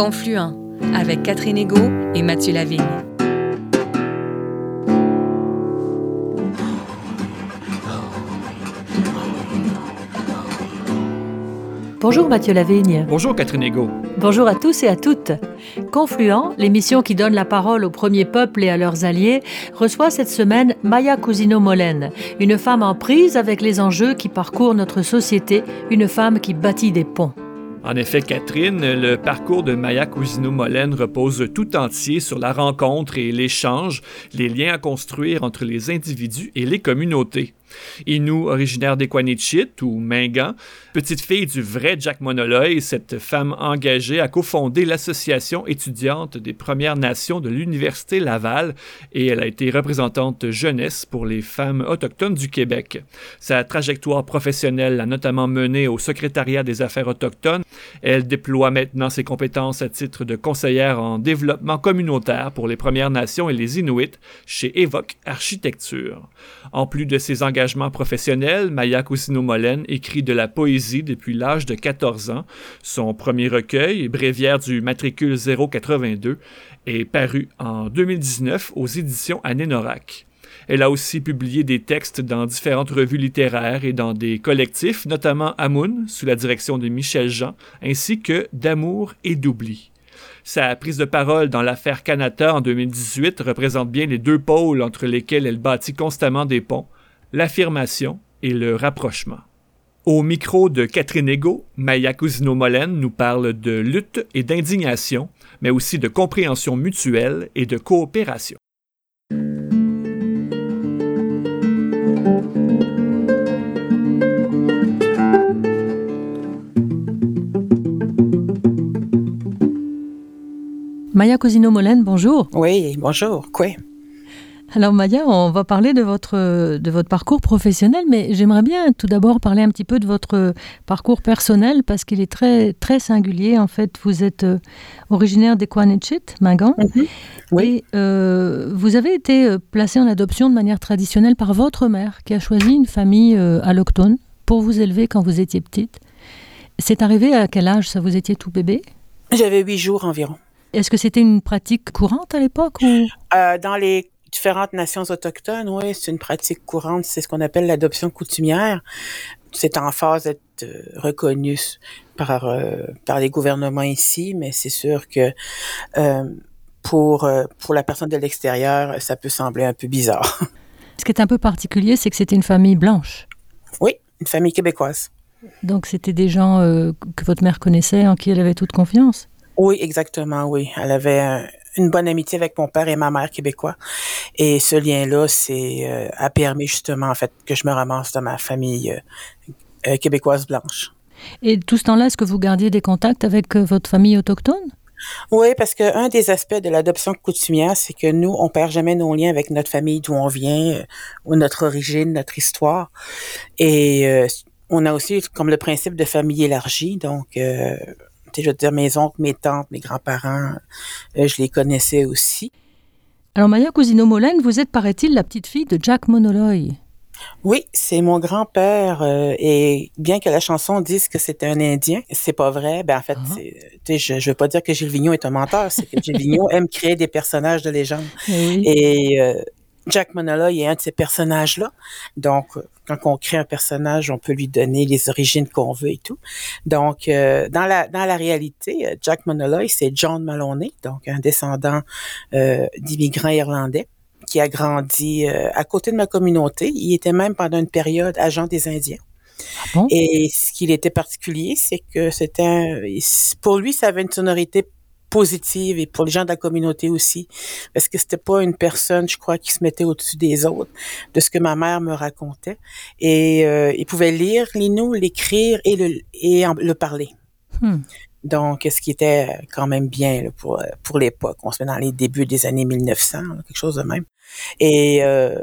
Confluent avec Catherine Ego et Mathieu Lavigne. Bonjour Mathieu Lavigne. Bonjour Catherine Ego. Bonjour à tous et à toutes. Confluent, l'émission qui donne la parole aux premiers peuples et à leurs alliés, reçoit cette semaine Maya Cousino-Molène, une femme en prise avec les enjeux qui parcourent notre société, une femme qui bâtit des ponts. En effet, Catherine, le parcours de Maya Cousino-Molène repose tout entier sur la rencontre et l'échange, les liens à construire entre les individus et les communautés. Inou, originaire d'Equanichit ou Mingan, petite fille du vrai Jack Monoloy, cette femme engagée a cofondé l'association étudiante des Premières Nations de l'Université Laval et elle a été représentante jeunesse pour les femmes autochtones du Québec. Sa trajectoire professionnelle l'a notamment menée au secrétariat des affaires autochtones. Elle déploie maintenant ses compétences à titre de conseillère en développement communautaire pour les Premières Nations et les Inuits chez Evoque Architecture. En plus de ses engagements professionnel, Maya Cousino-Molène écrit de la poésie depuis l'âge de 14 ans. Son premier recueil, Bréviaire du matricule 082, est paru en 2019 aux éditions Anénorac. Elle a aussi publié des textes dans différentes revues littéraires et dans des collectifs, notamment Amoun, sous la direction de Michel Jean, ainsi que D'amour et d'oubli. Sa prise de parole dans l'affaire Canada en 2018 représente bien les deux pôles entre lesquels elle bâtit constamment des ponts, l'affirmation et le rapprochement. Au micro de Catherine Ego, Maya Cousino-Molène nous parle de lutte et d'indignation, mais aussi de compréhension mutuelle et de coopération. Maya Cousino-Molène, bonjour. Oui, bonjour. Quoi? Alors Maya, on va parler de votre, de votre parcours professionnel, mais j'aimerais bien tout d'abord parler un petit peu de votre parcours personnel parce qu'il est très, très singulier. En fait, vous êtes euh, originaire des Mingan. Mhm. Oui. Et euh, vous avez été euh, placé en adoption de manière traditionnelle par votre mère qui a choisi une famille allochtone pour vous élever quand vous étiez petite. C'est arrivé à quel âge ça vous étiez tout bébé? J'avais huit jours environ. Est-ce que c'était une pratique courante à l'époque ou... Dans les différentes nations autochtones, oui, c'est une pratique courante. C'est ce qu'on appelle l'adoption coutumière. C'est en phase d'être euh, reconnu par, euh, par les gouvernements ici, mais c'est sûr que euh, pour, pour la personne de l'extérieur, ça peut sembler un peu bizarre. Ce qui est un peu particulier, c'est que c'était une famille blanche. Oui, une famille québécoise. Donc c'était des gens que votre mère connaissait, en qui elle avait toute confiance? Oui, exactement, oui. Elle avait un, une bonne amitié avec mon père et ma mère québécois. Et ce lien-là, c'est euh, a permis justement en fait que je me ramasse dans ma famille euh, euh, québécoise blanche. Et tout ce temps-là, est-ce que vous gardiez des contacts avec votre famille autochtone? Oui, parce que un des aspects de l'adoption coutumière, c'est que nous, on perd jamais nos liens avec notre famille d'où on vient, ou notre origine, notre histoire. Et on a aussi comme le principe de famille élargie, donc je veux dire, mes oncles, mes tantes, mes grands-parents, euh, je les connaissais aussi. Alors, Maya Cousino-Molène, vous êtes, paraît-il, la petite fille de Jack Monoloy. Oui, c'est mon grand-père. Euh, et bien que la chanson dise que c'est un Indien, c'est pas vrai. Ben en fait, ah. je, ne veux pas dire que Gilles Vigneault est un menteur. C'est que Gilles Vigneault aime créer des personnages de légende. Eh et euh, Jack Monoloy est un de ces personnages-là. Donc, quand on crée un personnage, on peut lui donner les origines qu'on veut et tout. Donc, euh, dans la dans la réalité, euh, Jack Monoloy, c'est John Maloney, donc un descendant euh, d'immigrants irlandais qui a grandi à côté de ma communauté. Il était même pendant une période agent des Indiens. Ah et ce qui était particulier, c'est que c'était pour lui, ça avait une sonorité positive et pour les gens de la communauté aussi parce que c'était pas une personne je crois qui se mettait au-dessus des autres de ce que ma mère me racontait. Et euh, il pouvait lire l'inou l'écrire et le et le parler. Hmm. donc ce qui était quand même bien pour pour l'époque. On se met dans les débuts des années 1900 quelque chose de même. Et euh,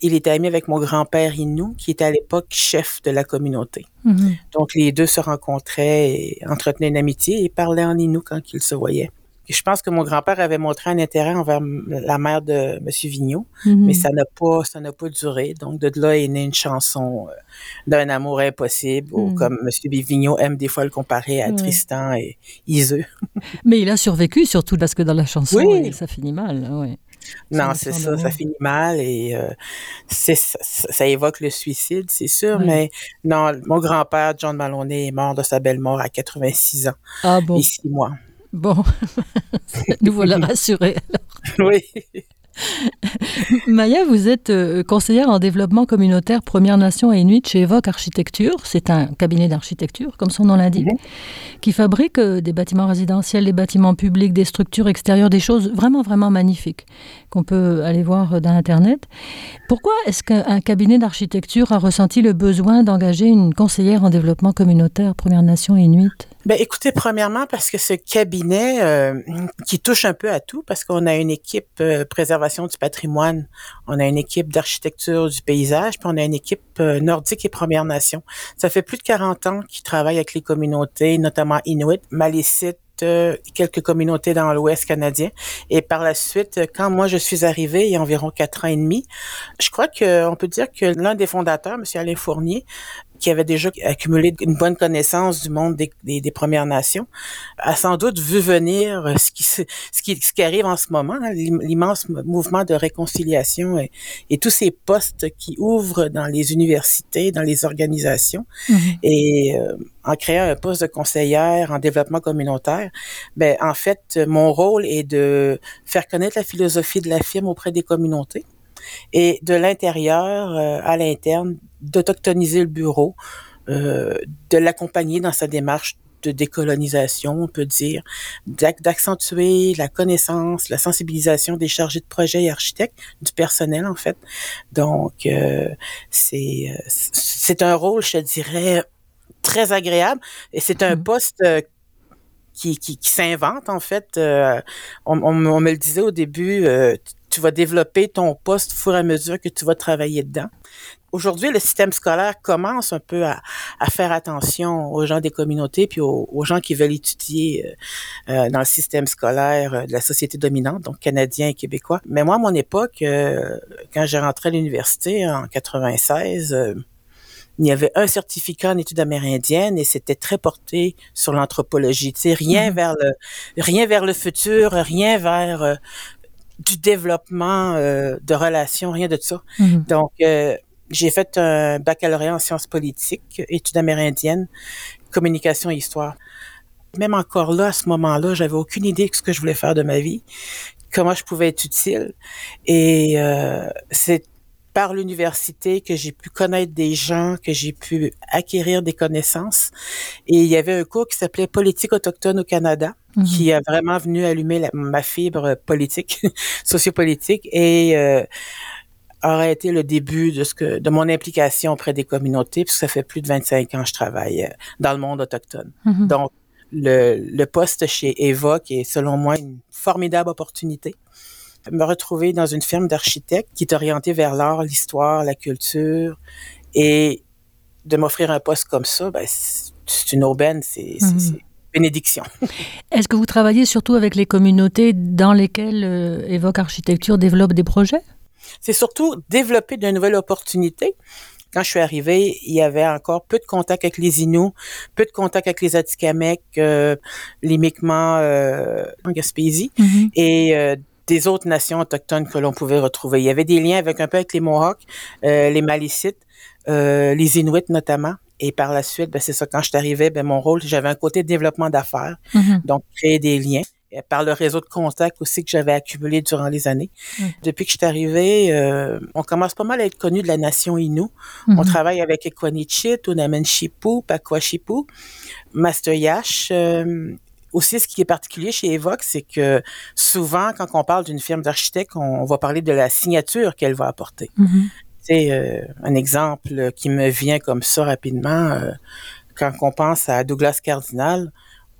il était ami avec mon grand-père Inou, qui était à l'époque chef de la communauté. Mhm. Donc, les deux se rencontraient et entretenaient une amitié et parlaient en Inou quand ils se voyaient. Je pense que mon grand-père avait montré un intérêt envers la mère de M. Vigneault, Mhm. mais ça n'a pas, ça n'a pas duré. Donc, de là est née une chanson euh, d'un amour impossible, ou Mhm. comme M. Vigneault aime des fois le comparer à. Tristan et Iseux. Mais il a survécu, surtout parce que dans la chanson, Oui. ça finit mal. Ouais. Non, une c'est ça, ça finit mal et euh, c'est ça, évoque le suicide, c'est sûr, Oui. mais non, mon grand-père, John Maloney, est mort de sa belle mort à 86 ans Ah bon, et six mois. bon. Nous voilà rassurés. oui. Maya, vous êtes euh, conseillère en développement communautaire Première Nation et Inuit chez Evoque Architecture. C'est un cabinet d'architecture, comme son nom l'indique, qui fabrique euh, des bâtiments résidentiels, des bâtiments publics, des structures extérieures, des choses vraiment, vraiment magnifiques qu'on peut aller voir euh, dans Internet. Pourquoi est-ce qu'un cabinet d'architecture a ressenti le besoin d'engager une conseillère en développement communautaire Première Nation et Inuit Ben, écoutez, premièrement, parce que ce cabinet euh, qui touche un peu à tout, parce qu'on a une équipe euh, préservation du patrimoine, on a une équipe d'architecture du paysage, puis on a une équipe euh, nordique et Première Nation. Ça fait plus de 40 ans qu'ils travaillent avec les communautés, notamment Inuit, Malécite, euh, quelques communautés dans l'Ouest canadien. Et par la suite, quand moi je suis arrivée, il y a environ quatre ans et demi, je crois qu'on peut dire que l'un des fondateurs, M. Alain Fournier, qui avait déjà accumulé une bonne connaissance du monde des, des, des Premières Nations, a sans doute vu venir euh, ce qui, ce qui, ce qui arrive en ce moment, hein, l'im- l'immense mouvement de réconciliation et, et tous ces postes qui ouvrent dans les universités, dans les organisations. Et euh, en créant un poste de conseillère en développement communautaire, ben en fait, mon rôle est de faire connaître la philosophie de la firme auprès des communautés et de l'intérieur euh, à l'interne, d'autochtoniser le bureau, euh, de l'accompagner dans sa démarche de décolonisation, on peut dire, d'ac- d'accentuer la connaissance, la sensibilisation des chargés de projet et architectes, du personnel en fait. Donc, euh, c'est euh, c'est un rôle, je dirais, très agréable et c'est un Mhm. poste euh, qui, qui, qui s'invente en fait. Euh, on, on, on me le disait au début, euh, tu vas développer ton poste au fur et à mesure que tu vas travailler dedans. Aujourd'hui, le système scolaire commence un peu à, à faire attention aux gens des communautés puis aux, aux gens qui veulent étudier euh, euh, dans le système scolaire euh, de la société dominante, donc canadien et québécois. Mais moi, à mon époque, euh, quand j'ai rentré à l'université en 96, euh, il y avait un certificat en études amérindiennes et c'était très porté sur l'anthropologie. Tu sais, rien Mhm. vers le, rien vers le futur, rien vers du développement euh, de relations, rien de ça. Mhm. Donc, euh, j'ai fait un baccalauréat en sciences politiques, études amérindiennes, communication et histoire. Même encore là, à ce moment-là, j'avais aucune idée de ce que je voulais faire de ma vie, comment je pouvais être utile. Et euh, c'est par l'université que j'ai pu connaître des gens, que j'ai pu acquérir des connaissances. Et il y avait un cours qui s'appelait Politique autochtone au Canada, Mhm. qui a vraiment venu allumer la- ma fibre politique, sociopolitique, et euh, aurait été le début de ce que de mon implication auprès des communautés, puisque ça fait plus de 25 ans que je travaille euh, dans le monde autochtone. Mhm. Donc, le, le poste chez Evoque est, selon moi, une formidable opportunité. Me retrouver dans une firme d'architectes qui est orientée vers l'art, l'histoire, la culture, et de m'offrir un poste comme ça, ben, c'est une aubaine, c'est c'est bénédiction. Est-ce que vous travaillez surtout avec les communautés dans lesquelles euh, Evoque Architecture développe des projets? C'est surtout développer de nouvelles opportunités. Quand je suis arrivée, il y avait encore peu de contact avec les Inuits, peu de contact avec les Atikamekw, euh, les Mi'kmaq euh, en Gaspésie et euh, des autres nations autochtones que l'on pouvait retrouver. Il y avait des liens avec un peu avec les Mohawks, euh, les Malécites, euh, les Inuits notamment. Et par la suite, ben, c'est ça, quand je suis arrivée, ben, mon rôle, j'avais un côté de développement d'affaires, Mhm. donc créer des liens par le réseau de contacts aussi que j'avais accumulé durant les années. Depuis que je suis arrivée, euh, on commence pas mal à être connu de la nation Innu. On Mhm. travaille avec Equanichit, Unamanchipu, Pakwashipu, Master Yash. euh, aussi, ce qui est particulier chez Evoque, c'est que souvent, quand on parle d'une firme d'architecte, on, on va parler de la signature qu'elle va apporter. Mhm. C'est euh, un exemple qui me vient comme ça rapidement. euh, quand on pense à Douglas Cardinal,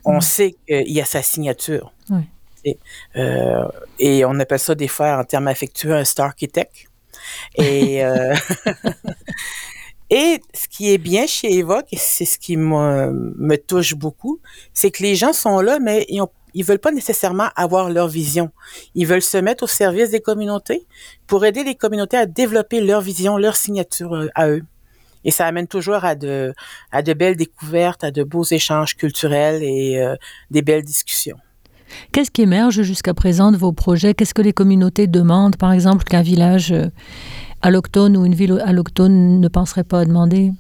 on Mhm. sait qu'il y a sa signature. Et, euh, et on appelle ça des fois en termes affectueux un star architect. Et, euh, et ce qui est bien chez Evoque, et c'est ce qui me, touche beaucoup, c'est que les gens sont là, mais ils ont veulent pas nécessairement avoir leur vision. Ils veulent se mettre au service des communautés pour aider les communautés à développer leur vision, leur signature euh, à eux. Et ça amène toujours à de, à de belles découvertes, à de beaux échanges culturels et euh, des belles discussions. Qu'est-ce qui émerge jusqu'à présent de vos projets? Qu'est-ce que les communautés demandent, par exemple, qu'un village euh, alloctone ou une ville alloctone ne penserait pas à demander?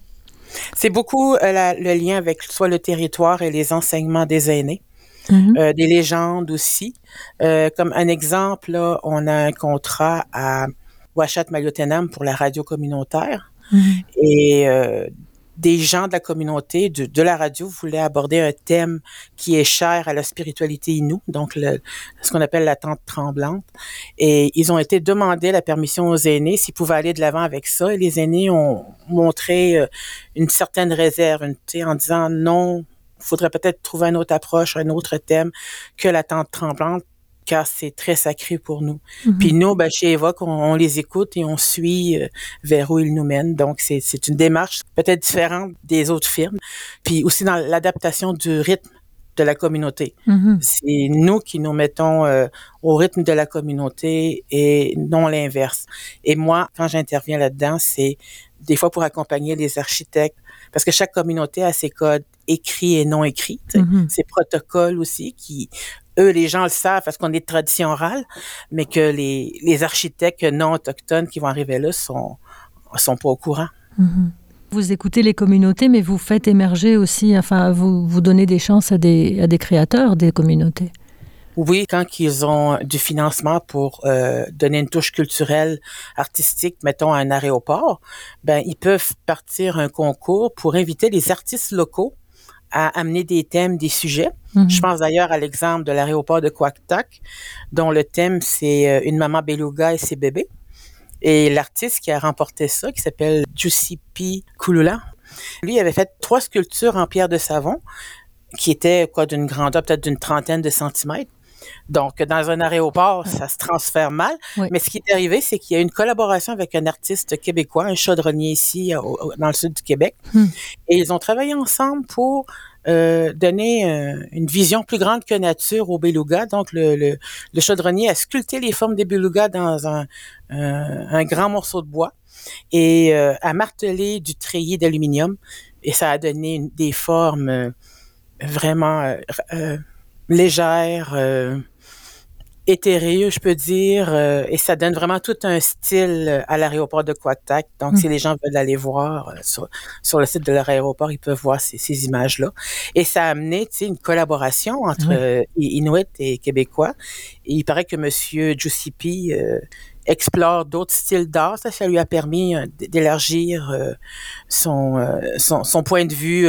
C'est beaucoup euh, le lien avec soit le territoire et les enseignements des aînés. Mm-hmm. des légendes aussi. comme un exemple, là, on a un contrat à Ouachat Maliotenam pour la radio communautaire. Mhm. Et euh, des gens de la communauté, de, la radio, voulaient aborder un thème qui est cher à la spiritualité inoue, donc ce qu'on appelle la tente tremblante. Et ils ont été demandés la permission aux aînés s'ils pouvaient aller de l'avant avec ça. Et les aînés ont montré euh, une certaine réserve, en disant non, il faudrait peut-être trouver une autre approche, un autre thème que la tente tremblante car c'est très sacré pour nous. Mhm. Puis nous, ben, chez Evoque, on, les écoute et on suit euh, vers où ils nous mènent. Donc, c'est une démarche peut-être différente des autres firmes. Puis aussi dans l'adaptation du rythme de la communauté. Mhm. C'est nous qui nous mettons euh, au rythme de la communauté et non l'inverse. Et moi, quand j'interviens là-dedans, c'est des fois pour accompagner les architectes, parce que chaque communauté a ses codes écrits et non écrits, mhm. ses protocoles aussi qui eux, les gens le savent parce qu'on est de tradition orale, mais que les, les architectes non autochtones qui vont arriver là sont, sont pas au courant. Mhm. Vous écoutez les communautés, mais vous faites émerger aussi, enfin, vous, vous donnez des chances à des, à des créateurs des communautés. Oui, quand ils ont du financement pour euh, donner une touche culturelle, artistique, mettons à un aéroport, ben ils peuvent partir un concours pour inviter les artistes locaux à amener des thèmes, des sujets. Mhm. Je pense d'ailleurs à l'exemple de l'aéroport de Kwaktak, dont le thème c'est euh, une maman beluga et ses bébés. Et l'artiste qui a remporté ça, qui s'appelle Giuseppe Kulula, lui avait fait trois sculptures en pierre de savon qui étaient quoi d'une grandeur peut-être d'une trentaine de centimètres. Donc, dans un aéroport, ça se transfère mal. Mais ce qui est arrivé, c'est qu'il y a une collaboration avec un artiste québécois, un chaudronnier ici, dans le sud du Québec. Hmm. Et ils ont travaillé ensemble pour euh, donner euh, une vision plus grande que nature au beluga. Donc, le, le, chaudronnier a sculpté les formes des belugas dans un, un grand morceau de bois et euh, a martelé du treillis d'aluminium. Et ça a donné des formes vraiment légère, euh, éthérée, je peux dire, euh, et ça donne vraiment tout un style euh, à l'aéroport de Quattac. Donc, si mm. les gens veulent aller voir euh, sur, sur le site de leur aéroport, ils peuvent voir ces, ces images-là. Et ça a amené, tu sais, une collaboration entre Inuit et Québécois. Et il paraît que Monsieur Giuseppe explore d'autres styles d'art. Ça, ça lui a permis d'élargir son, son, son, point de vue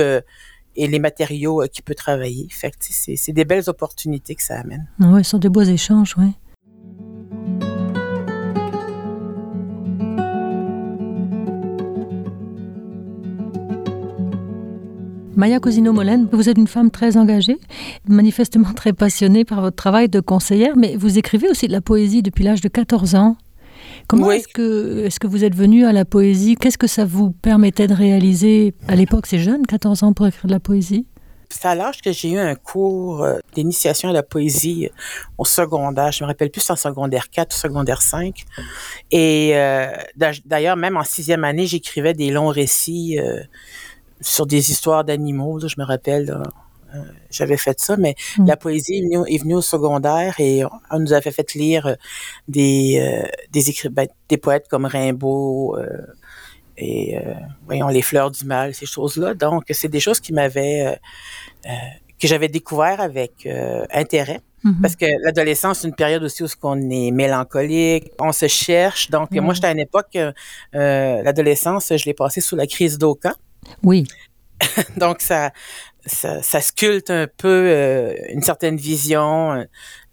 et les matériaux euh, qu'il peut travailler. Fait c'est des belles opportunités que ça amène. Oui, ce sont des beaux échanges. Maya Cosino-Molène, vous êtes une femme très engagée, manifestement très passionnée par votre travail de conseillère, mais vous écrivez aussi de la poésie depuis l'âge de 14 ans. Comment est-ce que, est que vous êtes venu à la poésie? Qu'est-ce que ça vous permettait de réaliser? À l'époque, c'est jeune, 14 ans pour écrire de la poésie c'est à l'âge que j'ai eu un cours euh, d'initiation à la poésie euh, au secondaire. Je me rappelle plus en secondaire 4 ou secondaire 5. Et euh, d'ailleurs, même en sixième année, j'écrivais des longs récits sur des histoires d'animaux. Je me rappelle, j'avais fait ça, mais mm. la poésie est venue, au secondaire et on nous avait fait lire euh, des euh, des écrits, ben, des poètes comme Rimbaud et voyons les fleurs du mal, ces choses-là. Donc c'est des choses qui m'avaient que j'avais découvert avec intérêt. Mm-hmm. Parce que l'adolescence, c'est une période aussi où on est mélancolique, on se cherche. Donc, moi, j'étais à une époque, l'adolescence, je l'ai passée sous la crise d'Oka. Oui. Donc, ça, ça, ça, sculpte un peu euh, une certaine vision, euh,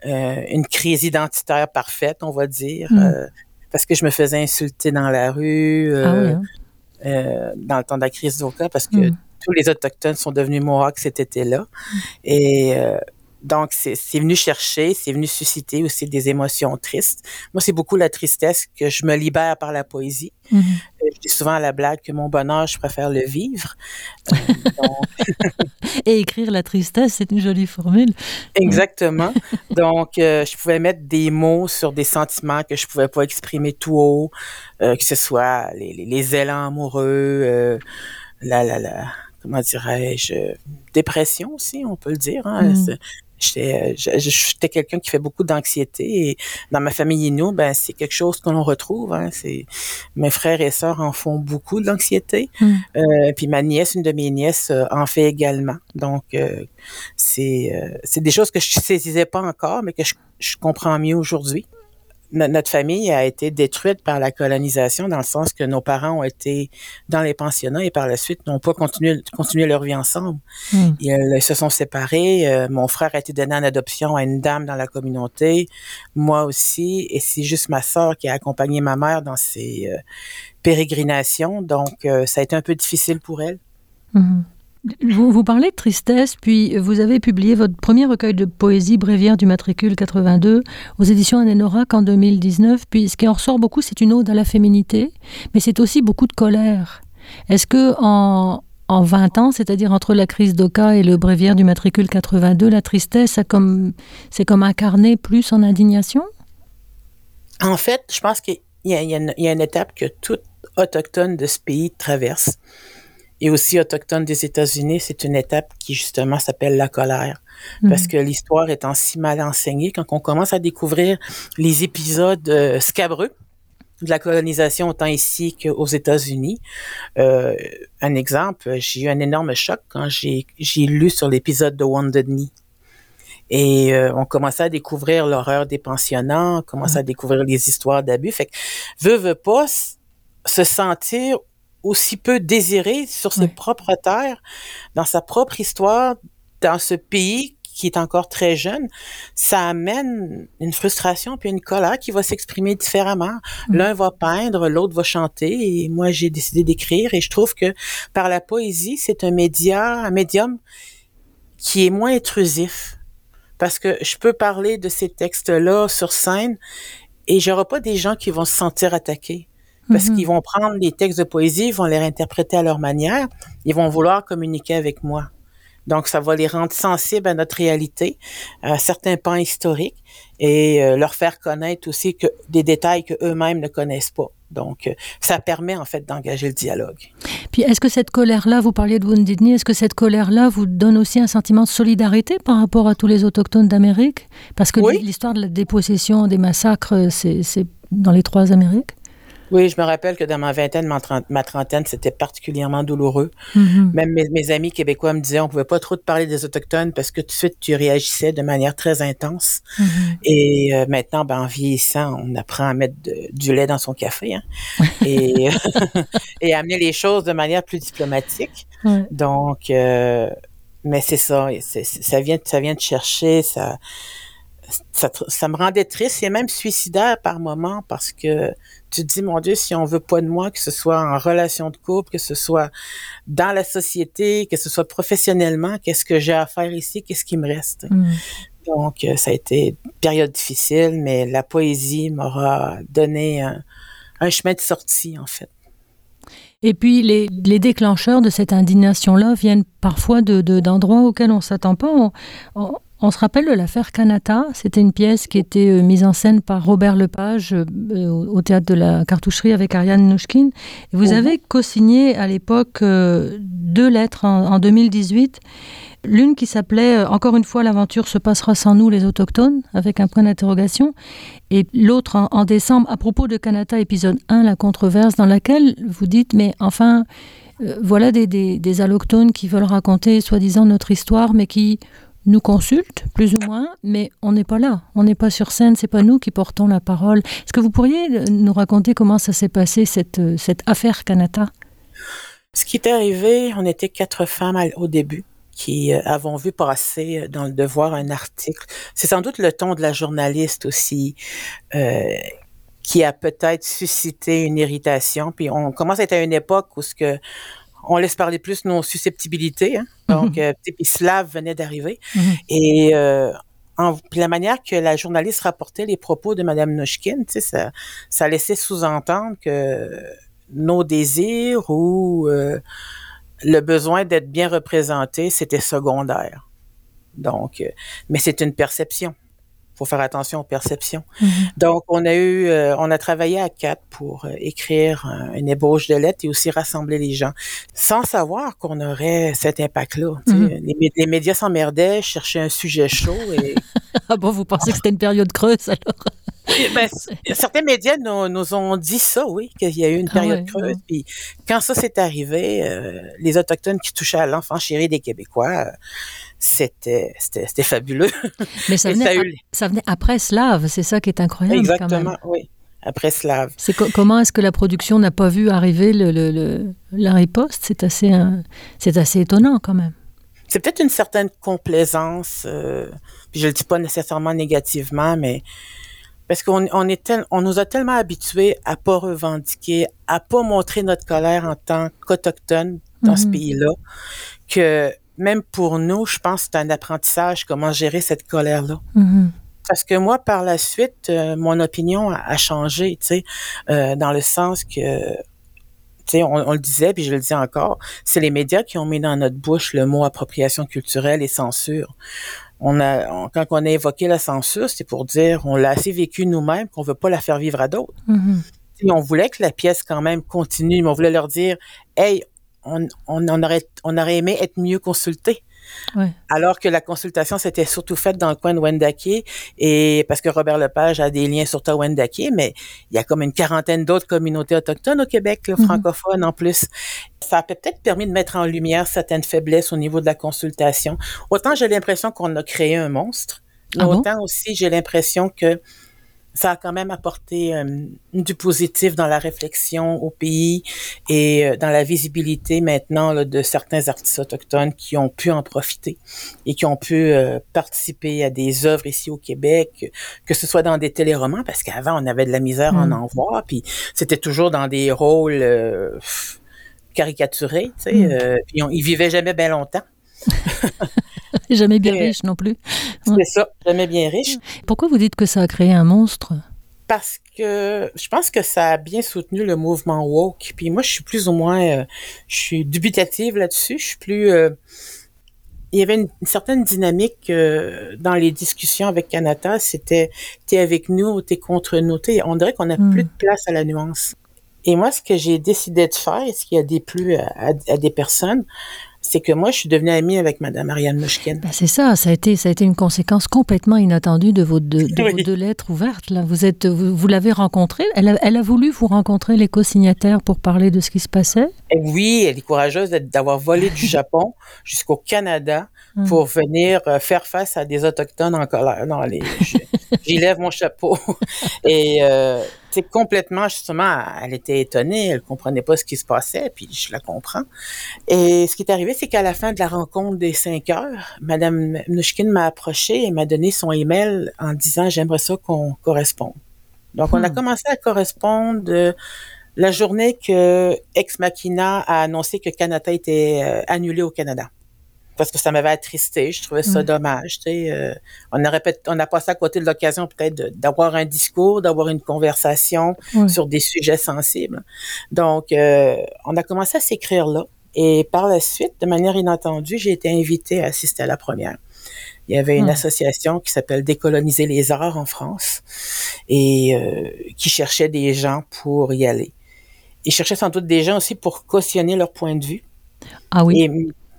euh, une crise identitaire parfaite, on va dire, mm. parce que je me faisais insulter dans la rue ah hein. dans le temps de la crise d'Oka, parce que mm. tous les autochtones sont devenus Mohawks cet été-là. Et donc, c'est venu chercher, c'est venu susciter aussi des émotions tristes. Moi, c'est beaucoup la tristesse que je me libère par la poésie. Mm-hmm. Euh, je dis souvent à la blague que mon bonheur, je préfère le vivre. Euh, Et écrire la tristesse, c'est une jolie formule. Exactement. donc, euh, je pouvais mettre des mots sur des sentiments que je pouvais pas exprimer tout haut, que ce soit les, les, les élans amoureux, la, la, la, comment dirais-je, dépression aussi, on peut le dire. Hein? Mm. J'étais, j'étais quelqu'un qui fait beaucoup d'anxiété et dans ma famille nous, ben c'est quelque chose que l'on retrouve. Hein, c'est mes frères et sœurs en font beaucoup de l'anxiété. Mm. Euh, puis ma nièce, une de mes nièces, euh, en fait également. Donc euh, c'est euh, c'est des choses que je saisissais pas encore, mais que je, je comprends mieux aujourd'hui notre famille a été détruite par la colonisation dans le sens que nos parents ont été dans les pensionnats et par la suite n'ont pas continué, continué leur vie ensemble. Hmm. Ils, se sont séparés. Euh, mon frère a été donné en adoption à une dame dans la communauté, moi aussi, et c'est juste ma sœur qui a accompagné ma mère dans ses euh, pérégrinations. Donc, euh, ça a été un peu difficile pour elle. Hmm. Vous, parlez de tristesse, puis vous avez publié votre premier recueil de poésie bréviaire du matricule 82 aux éditions Anénorac en 2019. Puis ce qui en ressort beaucoup, c'est une ode à la féminité, mais c'est aussi beaucoup de colère. Est-ce que en, en 20 ans, c'est-à-dire entre la crise d'Oka et le bréviaire du matricule 82, la tristesse, c'est comme, comme incarné plus en indignation? En fait, je pense qu'il y, a une étape que tout autochtone de ce pays traverse et aussi autochtone des États-Unis, c'est une étape qui justement s'appelle la colère. Parce mhm. que l'histoire étant si mal enseignée, quand on commence à découvrir les épisodes euh, scabreux de la colonisation autant ici qu'aux États-Unis, euh, un exemple, j'ai eu un énorme choc quand j'ai lu sur l'épisode de Wounded Knee. Et euh, on commençait à découvrir l'horreur des pensionnats, on commençait à découvrir les histoires d'abus. Fait que, veut, veut pas, se sentir aussi peu désiré sur ses propres terres, dans sa propre histoire, dans ce pays qui est encore très jeune, ça amène une frustration puis une colère qui va s'exprimer différemment. Mm. L'un va peindre, l'autre va chanter et moi j'ai décidé d'écrire et je trouve que par la poésie, c'est un média, un médium qui est moins intrusif parce que je peux parler de ces textes-là sur scène et j'aurai pas des gens qui vont se sentir attaqués parce mm-hmm. qu'ils vont prendre les textes de poésie, ils vont les réinterpréter à leur manière, ils vont vouloir communiquer avec moi. Donc, ça va les rendre sensibles à notre réalité, à certains pans historiques, et euh, leur faire connaître aussi que des détails que eux-mêmes ne connaissent pas. Donc, euh, ça permet en fait d'engager le dialogue. Puis, est-ce que cette colère-là, vous parliez de Wounded Knee, est-ce que cette colère-là vous donne aussi un sentiment de solidarité par rapport à tous les autochtones d'Amérique? Parce que l'histoire de la dépossession, des massacres, c'est dans les trois Amériques? Oui, je me rappelle que dans ma vingtaine, ma, trentaine, c'était particulièrement douloureux. Mm-hmm. Même mes, amis québécois me disaient, on pouvait pas trop te parler des autochtones parce que tout de suite, tu réagissais de manière très intense. Mm-hmm. Et euh, maintenant, ben, en vieillissant, on apprend à mettre du lait dans son café hein, et, et amener les choses de manière plus diplomatique. Donc, euh, mais c'est ça, ça vient, ça vient de chercher, ça, ça, ça, me rendait triste et même suicidaire par moment parce que tu te dis, mon Dieu, si on veut pas de moi, que ce soit en relation de couple, que ce soit dans la société, que ce soit professionnellement, qu'est-ce que j'ai à faire ici, qu'est-ce qui me reste? Mm. Donc, euh, ça a été une période difficile, mais la poésie m'aura donné un, chemin de sortie, en fait. Et puis, les, déclencheurs de cette indignation-là viennent parfois d'endroits de, auxquels on ne s'attend pas. On se rappelle de l'affaire Kanata? C'était une pièce qui était euh, mise en scène par Robert Lepage euh, au théâtre de la Cartoucherie avec Ariane Nouchkine. vous oh. avez co-signé à l'époque euh, deux lettres en, 2018. L'une qui s'appelait Encore une fois, l'aventure se passera sans nous, les autochtones, avec un point d'interrogation. Et l'autre en, décembre, à propos de Kanata, épisode 1, la controverse, dans laquelle vous dites Mais enfin, voilà des, des, des allochtones qui veulent raconter soi-disant notre histoire, mais qui nous consultent, plus ou moins, mais on n'est pas là. On n'est pas sur scène, c'est pas nous qui portons la parole. Est-ce que vous pourriez nous raconter comment ça s'est passé, cette, cette affaire Kanata? Ce qui est arrivé, on était quatre femmes au début qui euh, avons vu passer euh, dans le devoir un article. C'est sans doute le ton de la journaliste aussi euh, qui a peut-être suscité une irritation. Puis on commence à être à une époque où ce que on laisse parler plus nos susceptibilité. Hein. Donc, Mhm. euh, puis Slav venait d'arriver. Mhm. Et euh, en, puis la manière que la journaliste rapportait les propos de Madame Nochkin, ça, ça laissait sous-entendre que nos désirs ou euh, le besoin d'être bien représenté, c'était secondaire. Donc, euh, mais c'est une perception. Faut faire attention aux perceptions. Mhm. Donc, on a eu, euh, on a travaillé à quatre pour euh, écrire un- une ébauche de lettres et aussi rassembler les gens, sans savoir qu'on aurait cet impact-là. Mhm. les, les médias s'emmerdaient, cherchaient un sujet chaud et Ah bon, vous pensez que c'était une période creuse alors? ben, certains médias nous, nous ont dit ça, oui, qu'il y a eu une Ah période ouais, creuse. ouais. Puis quand ça s'est arrivé, euh, les autochtones qui touchaient à l'enfant chéri des Québécois, euh, c'était c'était c'était fabuleux. Mais ça venait, ça a a- eu- ça venait après Slave, c'est ça qui est incroyable quand Exactement, même. oui. Après Slave. C'est co- comment est-ce que la production n'a pas vu arriver le, le- le- la riposte? C'est assez, euh, c'est assez étonnant quand même. C'est peut-être une certaine complaisance, euh, puis je le dis pas nécessairement négativement, mais parce qu'on on est tel- on nous a tellement habitués à pas revendiquer, à pas montrer notre colère en tant qu'autochtone dans ce Mhm. pays-là, que même pour nous, je pense que c'est un apprentissage comment gérer cette colère-là. Mhm. Parce que moi, par la suite, euh, mon opinion a, a changé, tu sais, euh, dans le sens que, on, on le disait, puis je le dis encore, c'est les médias qui ont mis dans notre bouche le mot appropriation culturelle et censure. On a, on- quand on a évoqué la censure, c'est pour dire, on l'a assez vécu nous-mêmes qu'on veut pas la faire vivre à d'autres. Puis on voulait que la pièce quand même continue, mais on voulait leur dire, hey, on, on, on aurait, on aurait aimé être mieux consultés. Ouais. Alors que la consultation s'était surtout faite dans le coin de Wendake et parce que Robert Lepage a des liens surtout à Wendake, mais il y a comme une quarantaine d'autres communautés autochtones au Québec, là, Mhm. francophones en plus. Ça a peut-être permis de mettre en lumière certaines faiblesses au niveau de la consultation. Autant j'ai l'impression qu'on a créé un monstre, Ah bon? autant aussi j'ai l'impression que ça a quand même apporté euh, du positif dans la réflexion au pays et euh, dans la visibilité maintenant là, de certains artistes autochtones qui ont pu en profiter et qui ont pu euh, participer à des œuvres ici au Québec, que ce soit dans des téléromans, parce qu'avant on avait de la misère à Mm. en voir, puis c'était toujours dans des rôles caricaturés, tu sais, Mm. euh, puis on, ils vivaient jamais bien longtemps. Jamais bien Et- riche non plus. C'est ça, jamais bien riche. Pourquoi vous dites que ça a créé un monstre? Parce que je pense que ça a bien soutenu le mouvement woke. Puis moi, je suis plus ou moins, euh, je suis dubitative là-dessus. Je suis plus. euh, il y avait une, une certaine dynamique euh, dans les discussions avec Canada. C'était t'es avec nous ou t'es contre nous. T'sais, on dirait qu'on a Hmm. plus de place à la nuance. Et moi, ce que j'ai décidé de faire, et ce qui a déplu à, à- à des personnes, c'est que moi, je suis devenue amie avec Madame Ariane Mushkin. Ben, C'est ça, ça a, été, ça a été une conséquence complètement inattendue de vos deux, de Oui. vos deux lettres ouvertes. Là. Vous, êtes, vous, vous l'avez rencontrée, elle a, elle a voulu vous rencontrer les co-signataires pour parler de ce qui se passait? Et oui, elle est courageuse d'avoir volé du Japon jusqu'au Canada Hmm. pour venir euh, faire face à des autochtones en colère. Non, les, j'y lève mon chapeau. Et euh, c'est complètement justement, elle était étonnée, elle comprenait pas ce qui se passait, puis je la comprends. Et ce qui est arrivé, c'est qu'à la fin de la rencontre des cinq heures, Madame Mnouchkine m'a approché et m'a donné son email en disant j'aimerais ça qu'on corresponde. Donc on a Hmm. commencé à correspondre. la journée que Ex Machina a annoncé que Canada était euh, annulé au Canada. Parce que ça m'avait attristé, je trouvais ça Ouais. dommage. euh, on aurait peut on a passé à côté de l'occasion peut-être d'avoir un discours, d'avoir une conversation sur des sujets sensibles. Donc, euh, on a commencé à s'écrire là. Et par la suite, de manière inattendue, j'ai été invitée à assister à la première. Il y avait une Hmm. association qui s'appelle Décoloniser les arts en France et euh, qui cherchait des gens pour y aller. Ils cherchaient sans doute des gens aussi pour cautionner leur point de vue. Ah oui? Et,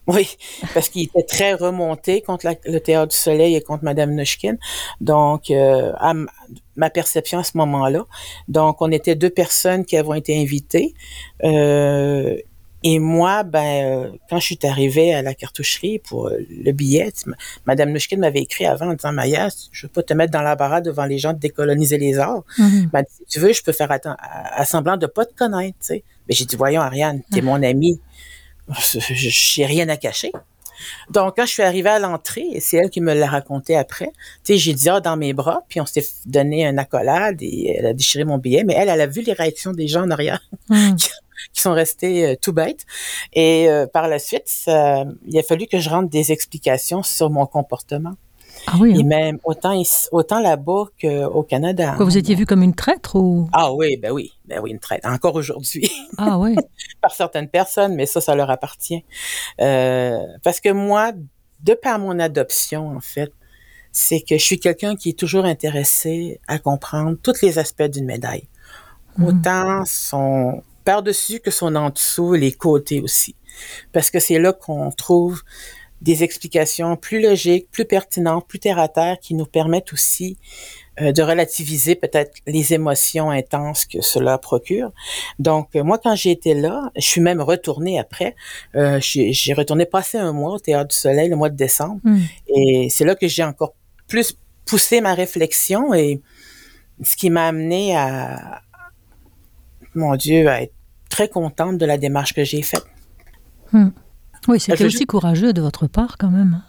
oui, parce qu'il était très remonté contre la- le Théâtre du Soleil et contre Madame Nushkin. Donc, euh, à ma perception à ce moment-là. Donc, on était deux personnes qui avons été invitées. Euh, et moi, ben, quand je suis arrivée à la cartoucherie pour le billet, Madame Nushkin m'avait écrit avant en disant, Maya, je veux pas te mettre dans l'embarras devant les gens de décoloniser les arts. Mhm. Dit, si tu veux, je peux faire à, à semblant de pas te connaître, tu sais. Mais j'ai dit, voyons, Ariane, t'es mon amie. J'ai rien à cacher. Donc, quand je suis arrivée à l'entrée, et c'est elle qui me l'a raconté après, tu sais, j'ai dit, ah, dans mes bras, puis on s'est donné un accolade et elle a déchiré mon billet, mais elle, elle a vu les réactions des gens en arrière. Mhm. qui sont restés euh, tout bêtes. Et euh, par la suite, ça, il a fallu que je rende des explications sur mon comportement. Ah oui. Et hein. même autant, là-bas qu'au Canada. Quoi, vous étiez vu comme une traître ou? Ah oui, ben oui, ben oui, une traite. Encore aujourd'hui, Ah oui. par certaines personnes, mais ça, ça leur appartient. Euh, parce que moi, de par mon adoption, en fait, c'est que je suis quelqu'un qui est toujours intéressé à comprendre tous les aspects d'une médaille. Mhm. Autant son par-dessus que son en dessous, les côtés aussi. Parce que c'est là qu'on trouve des explications plus logiques, plus pertinentes, plus terre à terre, qui nous permettent aussi euh, de relativiser peut-être les émotions intenses que cela procure. Donc, euh, moi, quand j'ai été là, je suis même retournée après. Euh, j'ai retourné passer un mois au Théâtre du Soleil, le mois de décembre. Hmm. Et c'est là que j'ai encore plus poussé ma réflexion et ce qui m'a amené à, mon Dieu, à être très contente de la démarche que j'ai faite. Oui, c'était aussi courageux de votre part quand même.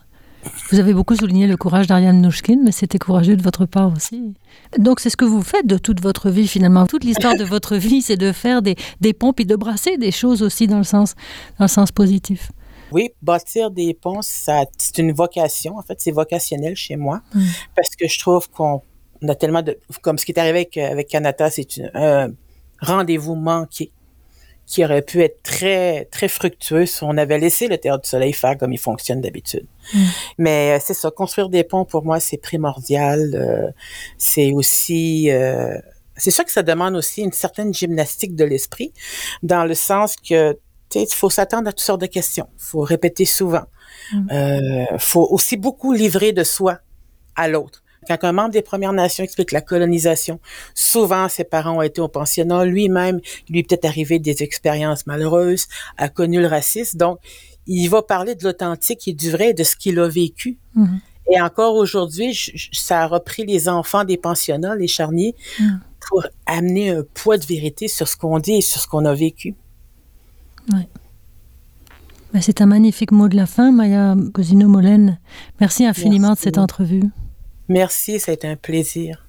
Vous avez beaucoup souligné le courage d'Ariane Nouchkine, mais c'était courageux de votre part aussi. Donc c'est ce que vous faites de toute votre vie finalement. Toute l'histoire de votre vie, c'est de faire des, des ponts et de brasser des choses aussi dans le sens, dans le sens positif. Oui, bâtir des ponts, c'est une vocation. En fait, c'est vocationnel chez moi Mm. parce que je trouve qu'on on a tellement de, comme ce qui est arrivé avec, avec Kanata, c'est un rendez-vous manqué qui aurait pu être très, très fructueux si on avait laissé le Théâtre du Soleil faire comme il fonctionne d'habitude. Mm. Mais euh, c'est ça, construire des ponts, pour moi, c'est primordial. Euh, c'est aussi... euh, c'est sûr que ça demande aussi une certaine gymnastique de l'esprit, dans le sens que tu sais, il faut s'attendre à toutes sortes de questions. Il faut répéter souvent. Mm. Euh, faut aussi beaucoup livrer de soi à l'autre. Quand un membre des Premières Nations explique la colonisation, souvent ses parents ont été au pensionnat, lui-même, lui est peut-être arrivé des expériences malheureuses, a connu le racisme, donc il va parler de l'authentique et du vrai, de ce qu'il a vécu. Mhm. Et encore aujourd'hui, ça a repris les enfants des pensionnats, les charniers, Mhm. pour amener un poids de vérité sur ce qu'on dit et sur ce qu'on a vécu. Ben, C'est un magnifique mot de la fin, Maya Cosino-Molène. Merci infiniment Merci. de cette entrevue. Merci, ça a été un plaisir.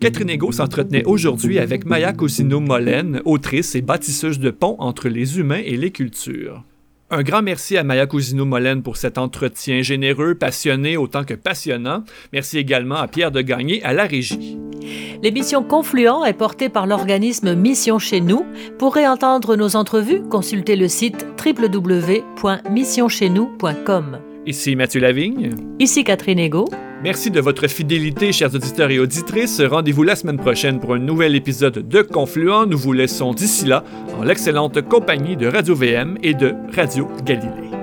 Catherine Ego s'entretenait aujourd'hui avec Maya Cosino-Molène, autrice et bâtisseuse de ponts entre les humains et les cultures. Un grand merci à Maya Cosino-Molène pour cet entretien généreux, passionné autant que passionnant. Merci également à Pierre de Gagné à la régie. L'émission Confluent est portée par l'organisme Mission Chez Nous. Pour réentendre nos entrevues, consultez le site www.missioncheznous.com. Ici Mathieu Lavigne. Ici Catherine Ego. Merci de votre fidélité, chers auditeurs et auditrices. Rendez-vous la semaine prochaine pour un nouvel épisode de Confluent. Nous vous laissons d'ici là en l'excellente compagnie de Radio VM et de Radio Galilée.